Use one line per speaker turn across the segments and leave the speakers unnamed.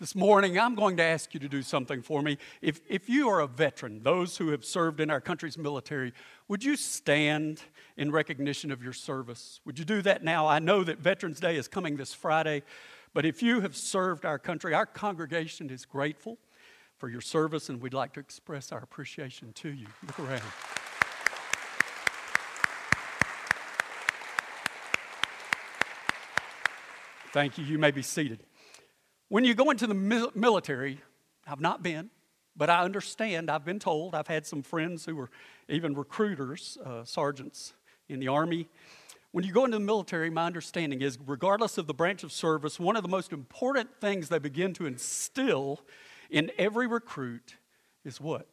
This morning, I'm going to ask you to do something for me. If, if you are a veteran, those who have served in our country's military, would you stand in recognition of your service? Would you do that now? I know that Veterans Day is coming this Friday, but if you have served our country, our congregation is grateful for your service, and we'd like to express our appreciation to you. Look around. Thank you. You may be seated. When you go into the military, I've not been, but I understand, I've been told, I've had some friends who were even recruiters, uh, sergeants in the Army. When you go into the military, my understanding is, regardless of the branch of service, one of the most important things they begin to instill in every recruit is what?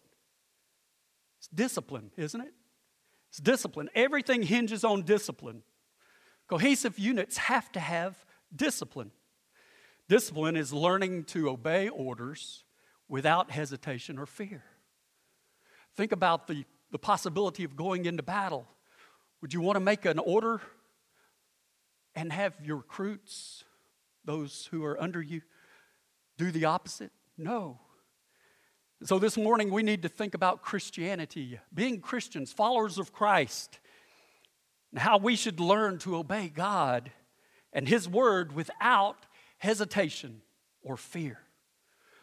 It's discipline, isn't it? It's discipline. Everything hinges on discipline. Cohesive units have to have discipline. Discipline is learning to obey orders without hesitation or fear. Think about the, the possibility of going into battle. Would you want to make an order and have your recruits, those who are under you, do the opposite? No. So this morning we need to think about Christianity, being Christians, followers of Christ, and how we should learn to obey God and His Word without hesitation, or fear.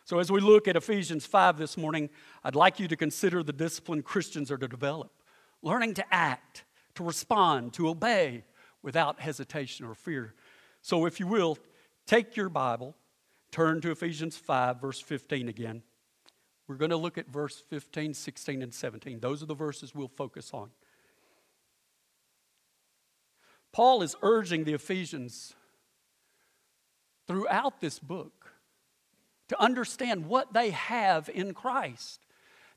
So, as we look at Ephesians 5 this morning, I'd like you to consider the discipline Christians are to develop learning to act, to respond, to obey without hesitation or fear. So, if you will, take your Bible, turn to Ephesians 5, verse 15 again. We're going to look at verse 15, 16, and 17. Those are the verses we'll focus on. Paul is urging the Ephesians throughout this book to understand what they have in Christ.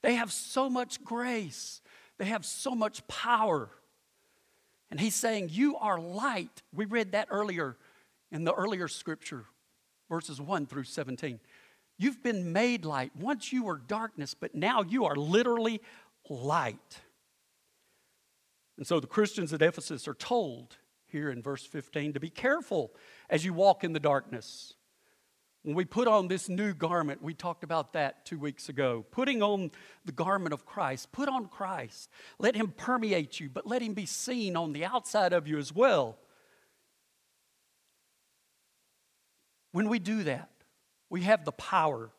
They have so much grace, they have so much power. And he's saying, You are light. We read that earlier in the earlier scripture, verses 1 through 17. You've been made light. Once you were darkness, but now you are literally light. And so the Christians at Ephesus are told here in verse 15 to be careful as you walk in the darkness. When we put on this new garment, we talked about that two weeks ago. Putting on the garment of Christ, put on Christ. Let Him permeate you, but let Him be seen on the outside of you as well. When we do that, we have the power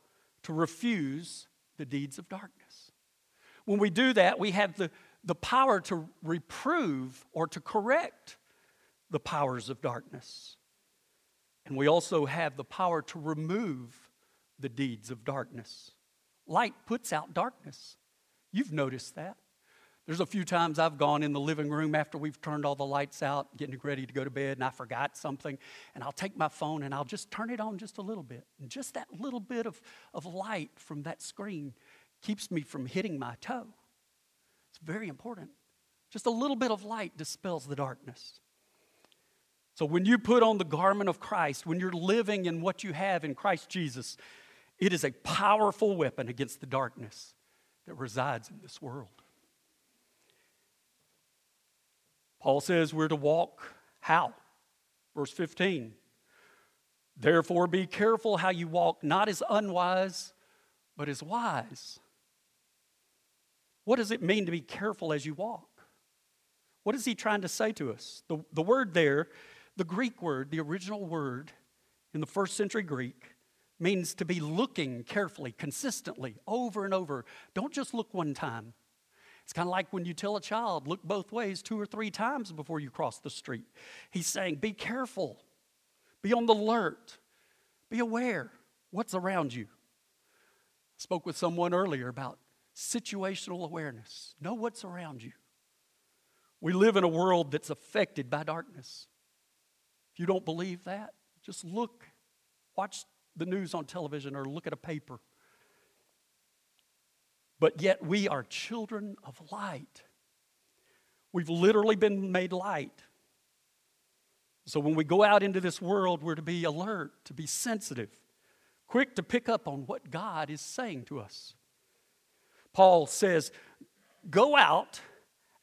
to refuse the deeds of darkness. When we do that, we have the, the power to reprove or to correct the powers of darkness. And we also have the power to remove the deeds of darkness. Light puts out darkness. You've noticed that. There's a few times I've gone in the living room after we've turned all the lights out, getting ready to go to bed, and I forgot something, and I'll take my phone and I'll just turn it on just a little bit. And just that little bit of, of light from that screen keeps me from hitting my toe. It's very important. Just a little bit of light dispels the darkness. So when you put on the garment of Christ, when you're living in what you have in Christ Jesus, it is a powerful weapon against the darkness that resides in this world. Paul says we're to walk how? Verse 15. Therefore, be careful how you walk, not as unwise, but as wise. What does it mean to be careful as you walk? What is he trying to say to us? The, the word there the Greek word, the original word in the first century Greek, means to be looking carefully, consistently, over and over. Don't just look one time. It's kind of like when you tell a child, look both ways two or three times before you cross the street. He's saying, be careful, be on the alert, be aware what's around you. I spoke with someone earlier about situational awareness. Know what's around you. We live in a world that's affected by darkness. You don't believe that, just look, watch the news on television or look at a paper. But yet we are children of light. We've literally been made light. So when we go out into this world, we're to be alert, to be sensitive, quick to pick up on what God is saying to us. Paul says, Go out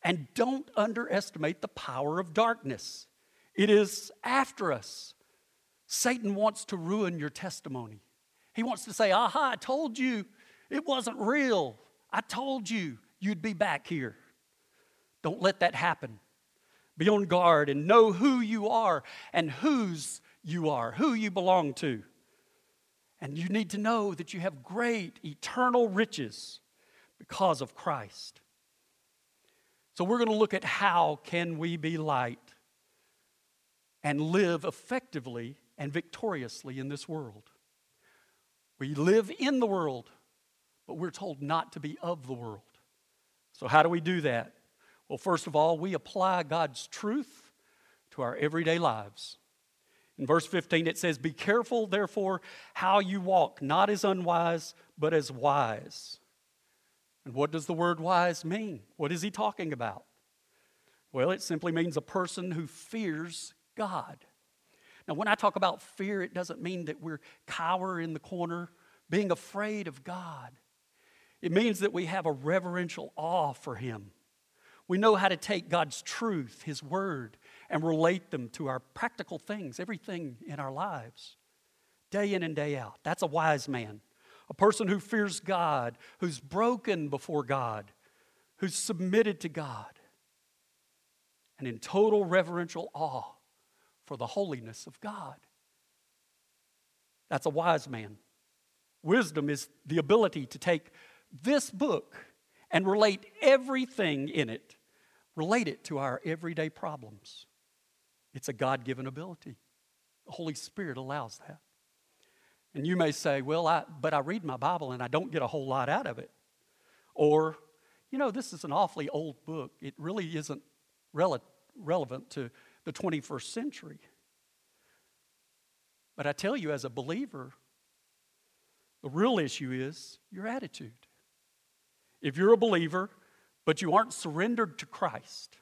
and don't underestimate the power of darkness. It is after us. Satan wants to ruin your testimony. He wants to say, Aha, I told you it wasn't real. I told you you'd be back here. Don't let that happen. Be on guard and know who you are and whose you are, who you belong to. And you need to know that you have great eternal riches because of Christ. So we're going to look at how can we be light and live effectively and victoriously in this world. We live in the world, but we're told not to be of the world. So how do we do that? Well, first of all, we apply God's truth to our everyday lives. In verse 15, it says, Be careful, therefore, how you walk, not as unwise, but as wise. And what does the word wise mean? What is he talking about? Well, it simply means a person who fears God. Now, when I talk about fear, it doesn't mean that we're cower in the corner, being afraid of God. It means that we have a reverential awe for Him. We know how to take God's truth, His Word, and relate them to our practical things, everything in our lives, day in and day out. That's a wise man, a person who fears God, who's broken before God, who's submitted to God, and in total reverential awe for the holiness of God. That's a wise man. Wisdom is the ability to take this book and relate everything in it, relate it to our everyday problems. It's a God given ability. The Holy Spirit allows that. And you may say, well, I, but I read my Bible and I don't get a whole lot out of it. Or, you know, this is an awfully old book. It really isn't rele- relevant to the 21st century. But I tell you, as a believer, the real issue is your attitude. If you're a believer, but you aren't surrendered to Christ,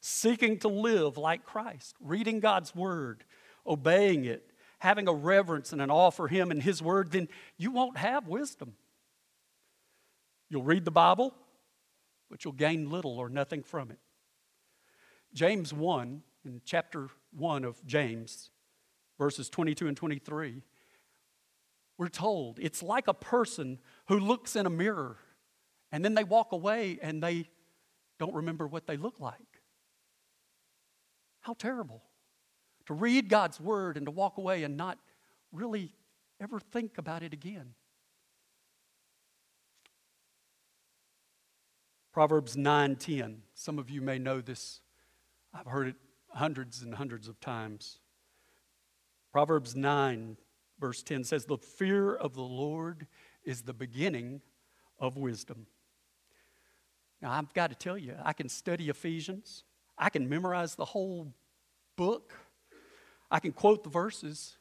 seeking to live like Christ, reading God's word, obeying it, having a reverence and an awe for Him and His word, then you won't have wisdom. You'll read the Bible, but you'll gain little or nothing from it. James 1, in chapter 1 of James, verses 22 and 23, we're told it's like a person who looks in a mirror and then they walk away and they don't remember what they look like. How terrible to read God's word and to walk away and not really ever think about it again. Proverbs 9:10. Some of you may know this. I've heard it hundreds and hundreds of times. Proverbs 9 verse 10 says the fear of the Lord is the beginning of wisdom. Now I've got to tell you, I can study Ephesians I can memorize the whole book, I can quote the verses,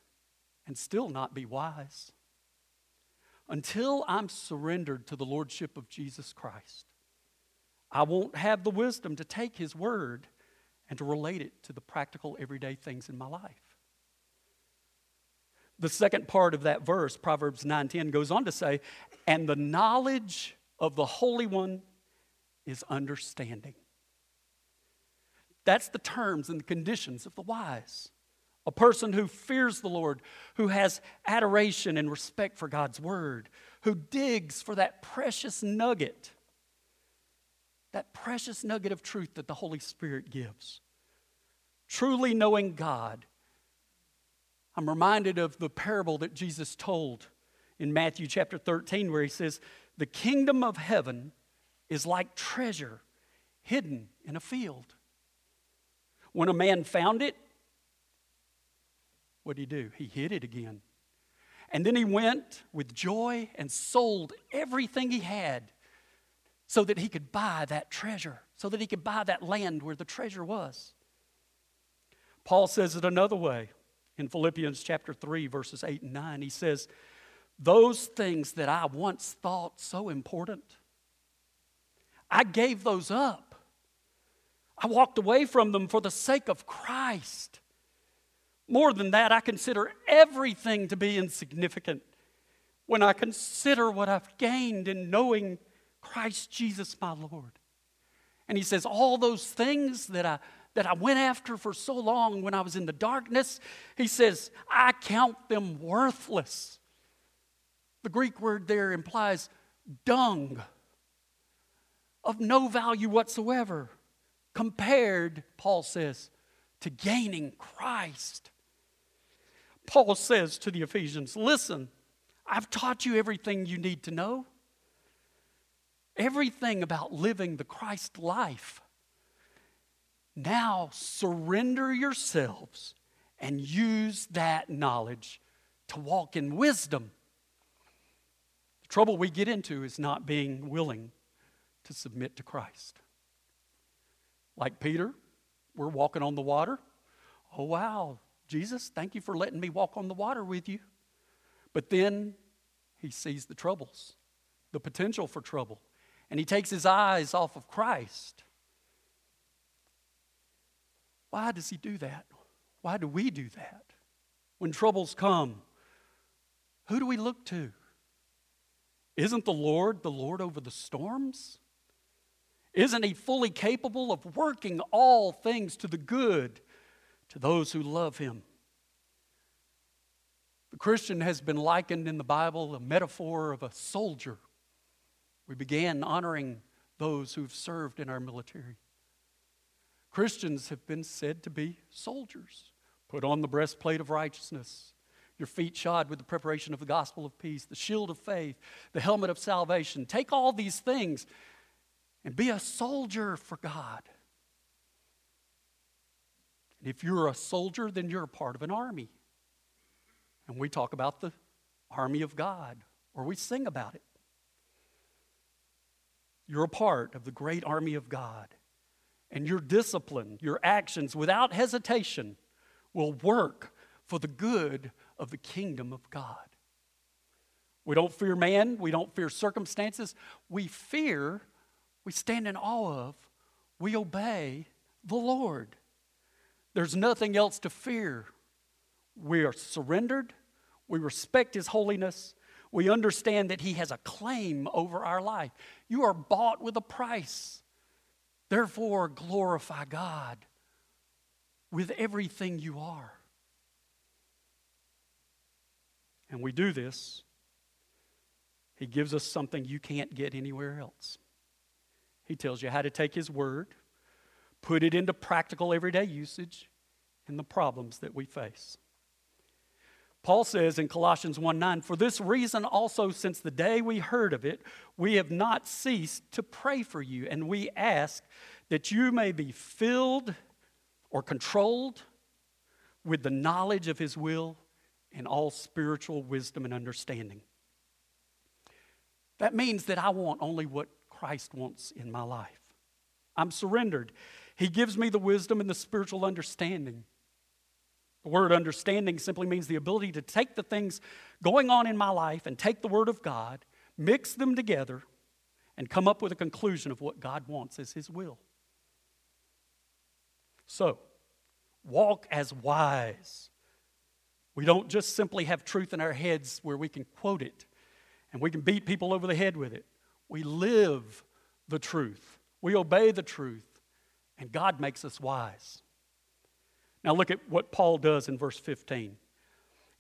and still not be wise. Until I'm surrendered to the Lordship of Jesus Christ, I won't have the wisdom to take His word and to relate it to the practical, everyday things in my life. The second part of that verse, Proverbs 9:10, goes on to say, "And the knowledge of the Holy One is understanding." That's the terms and the conditions of the wise. A person who fears the Lord, who has adoration and respect for God's word, who digs for that precious nugget, that precious nugget of truth that the Holy Spirit gives. Truly knowing God. I'm reminded of the parable that Jesus told in Matthew chapter 13, where he says, The kingdom of heaven is like treasure hidden in a field. When a man found it, what did he do? He hid it again. And then he went with joy and sold everything he had so that he could buy that treasure, so that he could buy that land where the treasure was. Paul says it another way in Philippians chapter 3, verses 8 and 9. He says, Those things that I once thought so important, I gave those up I walked away from them for the sake of Christ. More than that, I consider everything to be insignificant when I consider what I've gained in knowing Christ Jesus my Lord. And he says, All those things that I, that I went after for so long when I was in the darkness, he says, I count them worthless The Greek word there implies dung, of no value whatsoever, compared, Paul says, to gaining Christ. Paul says to the Ephesians, Listen, I've taught you everything you need to know, everything about living the Christ life. Now surrender yourselves and use that knowledge to walk in wisdom. The trouble we get into is not being willing to submit to Christ. Like Peter, we're walking on the water. Oh, wow, Jesus, thank you for letting me walk on the water with you. But then he sees the troubles, the potential for trouble, and he takes his eyes off of Christ. Why does he do that? Why do we do that? When troubles come, who do we look to? Isn't the Lord the Lord over the storms? Isn't he fully capable of working all things to the good to those who love him? The Christian has been likened in the Bible a metaphor of a soldier. We began honoring those who've served in our military. Christians have been said to be soldiers. Put on the breastplate of righteousness, your feet shod with the preparation of the gospel of peace, the shield of faith, the helmet of salvation. Take all these things and be a soldier for God. And if you're a soldier, then you're a part of an army. And we talk about the army of God, or we sing about it. You're a part of the great army of God. And your discipline, your actions, without hesitation, will work for the good of the kingdom of God. We don't fear man, we don't fear circumstances. We fear, we stand in awe of, we obey the Lord. There's nothing else to fear. We are surrendered, we respect His holiness, we understand that He has a claim over our life. You are bought with a price. Therefore, glorify God with everything you are. And we do this, He gives us something you can't get anywhere else. He tells you how to take His word, put it into practical everyday usage, and the problems that we face. Paul says in Colossians 1 9, For this reason also, since the day we heard of it, we have not ceased to pray for you, and we ask that you may be filled or controlled with the knowledge of his will and all spiritual wisdom and understanding. That means that I want only what Christ wants in my life. I'm surrendered. He gives me the wisdom and the spiritual understanding. The word understanding simply means the ability to take the things going on in my life and take the Word of God, mix them together, and come up with a conclusion of what God wants as His will. So, walk as wise. We don't just simply have truth in our heads where we can quote it and we can beat people over the head with it. We live the truth, we obey the truth, and God makes us wise. Now, look at what Paul does in verse 15.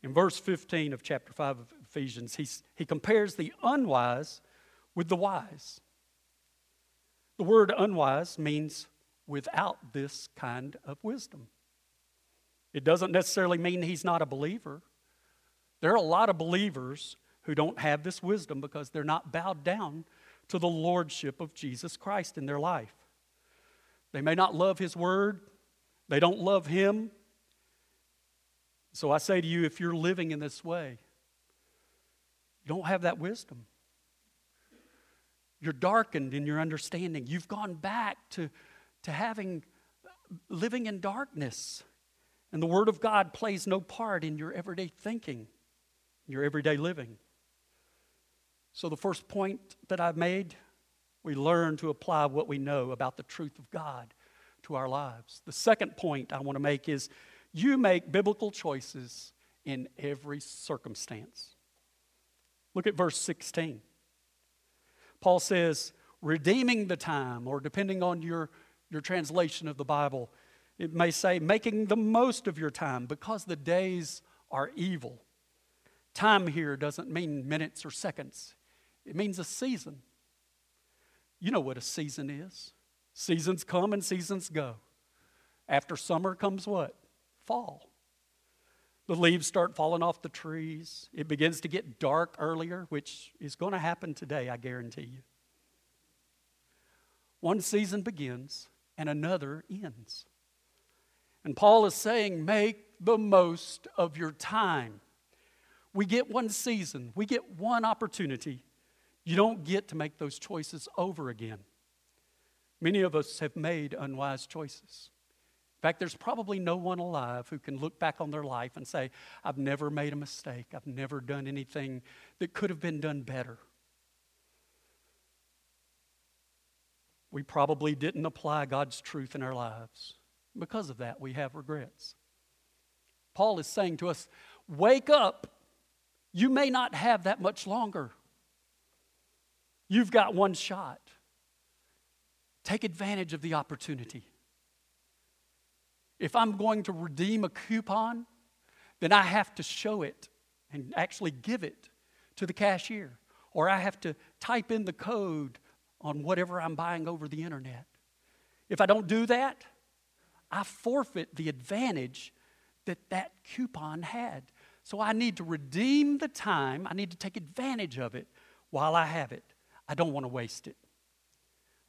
In verse 15 of chapter 5 of Ephesians, he's, he compares the unwise with the wise. The word unwise means without this kind of wisdom. It doesn't necessarily mean he's not a believer. There are a lot of believers who don't have this wisdom because they're not bowed down to the lordship of Jesus Christ in their life. They may not love his word, they don't love him. So I say to you, if you're living in this way, you don't have that wisdom. You're darkened in your understanding. You've gone back to to having living in darkness. And the Word of God plays no part in your everyday thinking, your everyday living. So, the first point that I've made, we learn to apply what we know about the truth of God to our lives. The second point I want to make is you make biblical choices in every circumstance. Look at verse 16. Paul says, redeeming the time, or depending on your your translation of the Bible, it may say, making the most of your time because the days are evil. Time here doesn't mean minutes or seconds, it means a season. You know what a season is. Seasons come and seasons go. After summer comes what? Fall. The leaves start falling off the trees. It begins to get dark earlier, which is going to happen today, I guarantee you. One season begins and another ends. And Paul is saying, make the most of your time. We get one season, we get one opportunity. You don't get to make those choices over again. Many of us have made unwise choices. In fact, there's probably no one alive who can look back on their life and say, I've never made a mistake. I've never done anything that could have been done better. We probably didn't apply God's truth in our lives. Because of that, we have regrets. Paul is saying to us, Wake up. You may not have that much longer. You've got one shot. Take advantage of the opportunity. If I'm going to redeem a coupon, then I have to show it and actually give it to the cashier. Or I have to type in the code on whatever I'm buying over the internet. If I don't do that, I forfeit the advantage that that coupon had. So I need to redeem the time, I need to take advantage of it while I have it. I don't want to waste it.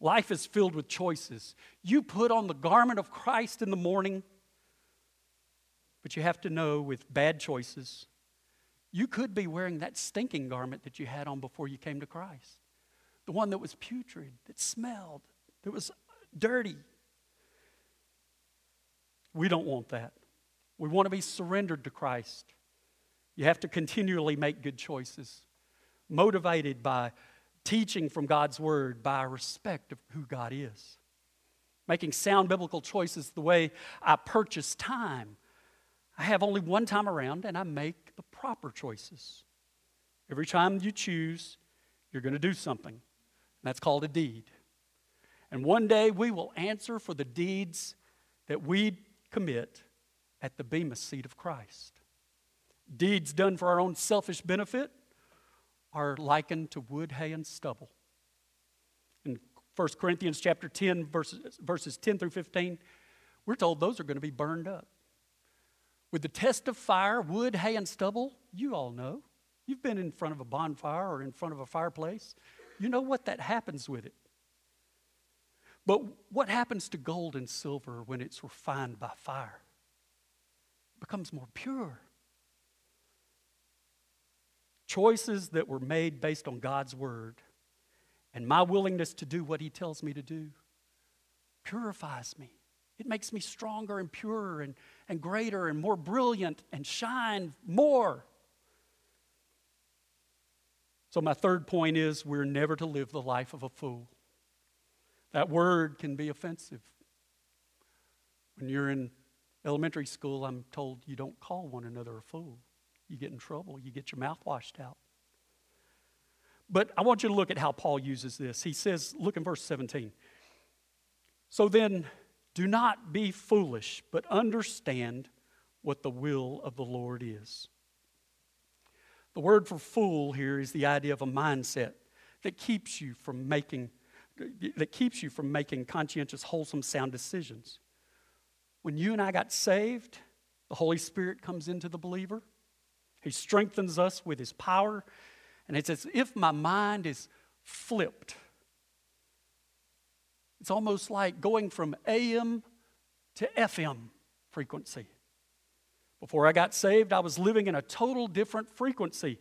Life is filled with choices. You put on the garment of Christ in the morning, but you have to know with bad choices, you could be wearing that stinking garment that you had on before you came to Christ the one that was putrid, that smelled, that was dirty. We don't want that. We want to be surrendered to Christ. You have to continually make good choices, motivated by teaching from God's Word, by respect of who God is. Making sound biblical choices the way I purchase time. I have only one time around and I make the proper choices. Every time you choose, you're going to do something. That's called a deed. And one day we will answer for the deeds that we commit at the Bema seat of Christ. Deeds done for our own selfish benefit are likened to wood, hay, and stubble. In 1 Corinthians chapter 10, verses, verses 10 through 15, we're told those are going to be burned up. With the test of fire, wood, hay, and stubble, you all know. You've been in front of a bonfire or in front of a fireplace. You know what? That happens with it. But what happens to gold and silver when it's refined by fire? It becomes more pure. Choices that were made based on God's word and my willingness to do what He tells me to do purifies me. It makes me stronger and purer and, and greater and more brilliant and shine more. So, my third point is we're never to live the life of a fool. That word can be offensive. When you're in elementary school, I'm told you don't call one another a fool. You get in trouble, you get your mouth washed out. But I want you to look at how Paul uses this. He says, look in verse 17. So then, do not be foolish, but understand what the will of the Lord is. The word for fool here is the idea of a mindset that keeps you from making that keeps you from making conscientious, wholesome, sound decisions. When you and I got saved, the Holy Spirit comes into the believer. He strengthens us with his power, and it's as if my mind is flipped. It's almost like going from AM to FM frequency. Before I got saved, I was living in a total different frequency.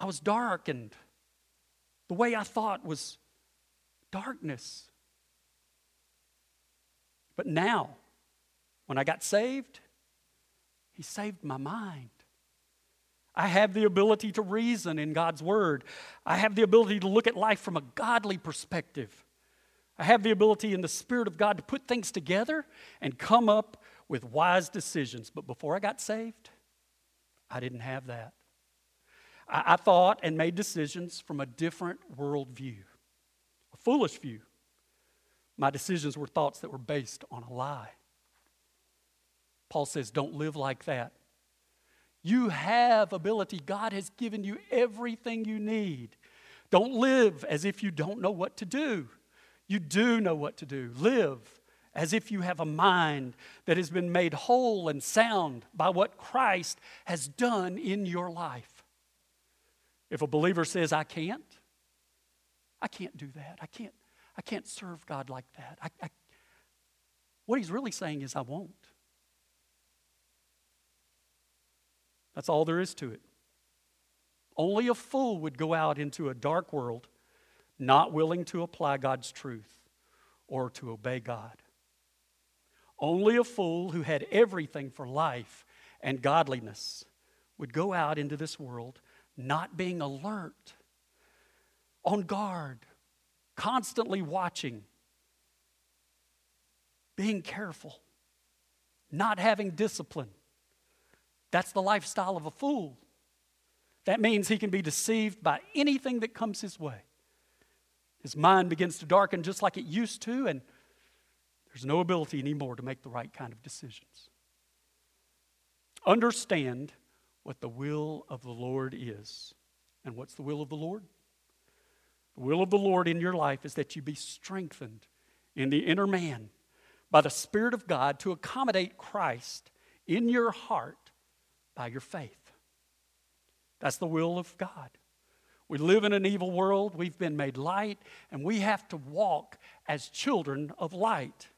I was darkened. The way I thought was darkness. But now, when I got saved, He saved my mind. I have the ability to reason in God's Word. I have the ability to look at life from a godly perspective. I have the ability in the Spirit of God to put things together and come up with wise decisions. But before I got saved, I didn't have that. I, I thought and made decisions from a different worldview, a foolish view. My decisions were thoughts that were based on a lie. Paul says, don't live like that. You have ability. God has given you everything you need. Don't live as if you don't know what to do. You do know what to do. Live as if you have a mind that has been made whole and sound by what Christ has done in your life. If a believer says, I can't, I can't do that. I can't, I can't serve God like that. I, I, what he's really saying is, I won't. That's all there is to it. Only a fool would go out into a dark world not willing to apply God's truth or to obey God. Only a fool who had everything for life and godliness would go out into this world not being alert, on guard, constantly watching, being careful, not having discipline. That's the lifestyle of a fool. That means he can be deceived by anything that comes his way. His mind begins to darken just like it used to, and there's no ability anymore to make the right kind of decisions. Understand what the will of the Lord is. And what's the will of the Lord? The will of the Lord in your life is that you be strengthened in the inner man by the Spirit of God to accommodate Christ in your heart by your faith. That's the will of God. We live in an evil world. We've been made light, and we have to walk as children of light.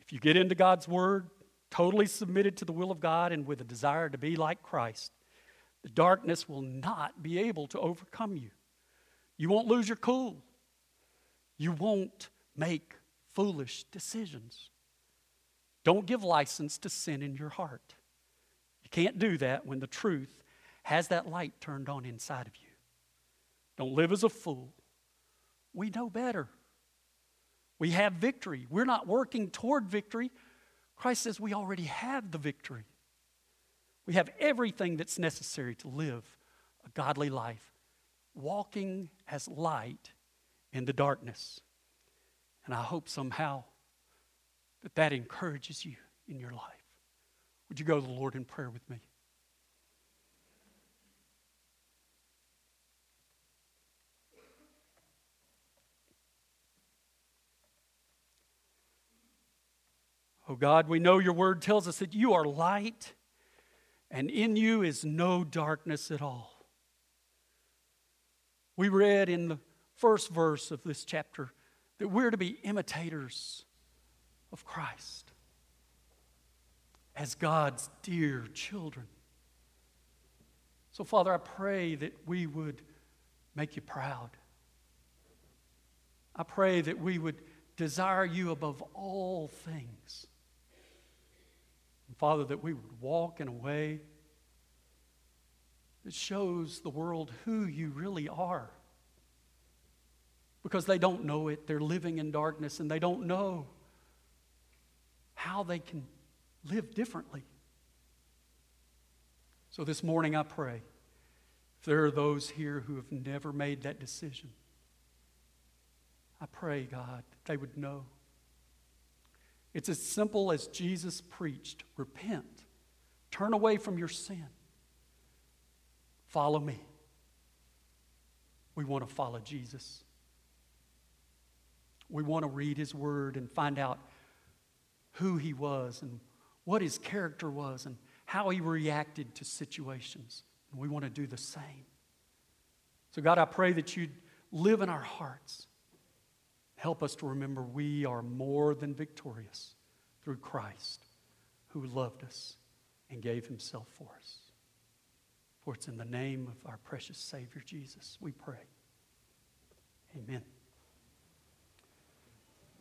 If you get into God's Word, totally submitted to the will of God and with a desire to be like Christ, the darkness will not be able to overcome you. You won't lose your cool. You won't make foolish decisions. Don't give license to sin in your heart. Can't do that when the truth has that light turned on inside of you. Don't live as a fool. We know better. We have victory. We're not working toward victory. Christ says we already have the victory. We have everything that's necessary to live a godly life, walking as light in the darkness. And I hope somehow that that encourages you in your life. Would you go to the Lord in prayer with me? Oh God, we know your word tells us that you are light, and in you is no darkness at all. We read in the first verse of this chapter that we're to be imitators of Christ as God's dear children. So, Father, I pray that we would make you proud. I pray that we would desire you above all things. And Father, that we would walk in a way that shows the world who you really are. Because they don't know it, they're living in darkness, and they don't know how they can live differently. So this morning, I pray if there are those here who have never made that decision, I pray, God, that they would know it's as simple as Jesus preached repent, turn away from your sin, follow me. We want to follow Jesus. We want to read his word and find out who he was and what his character was and how he reacted to situations. And we want to do the same. So, God, I pray that you'd live in our hearts. Help us to remember we are more than victorious through Christ who loved us and gave himself for us. For it's in the name of our precious Savior Jesus we pray. Amen.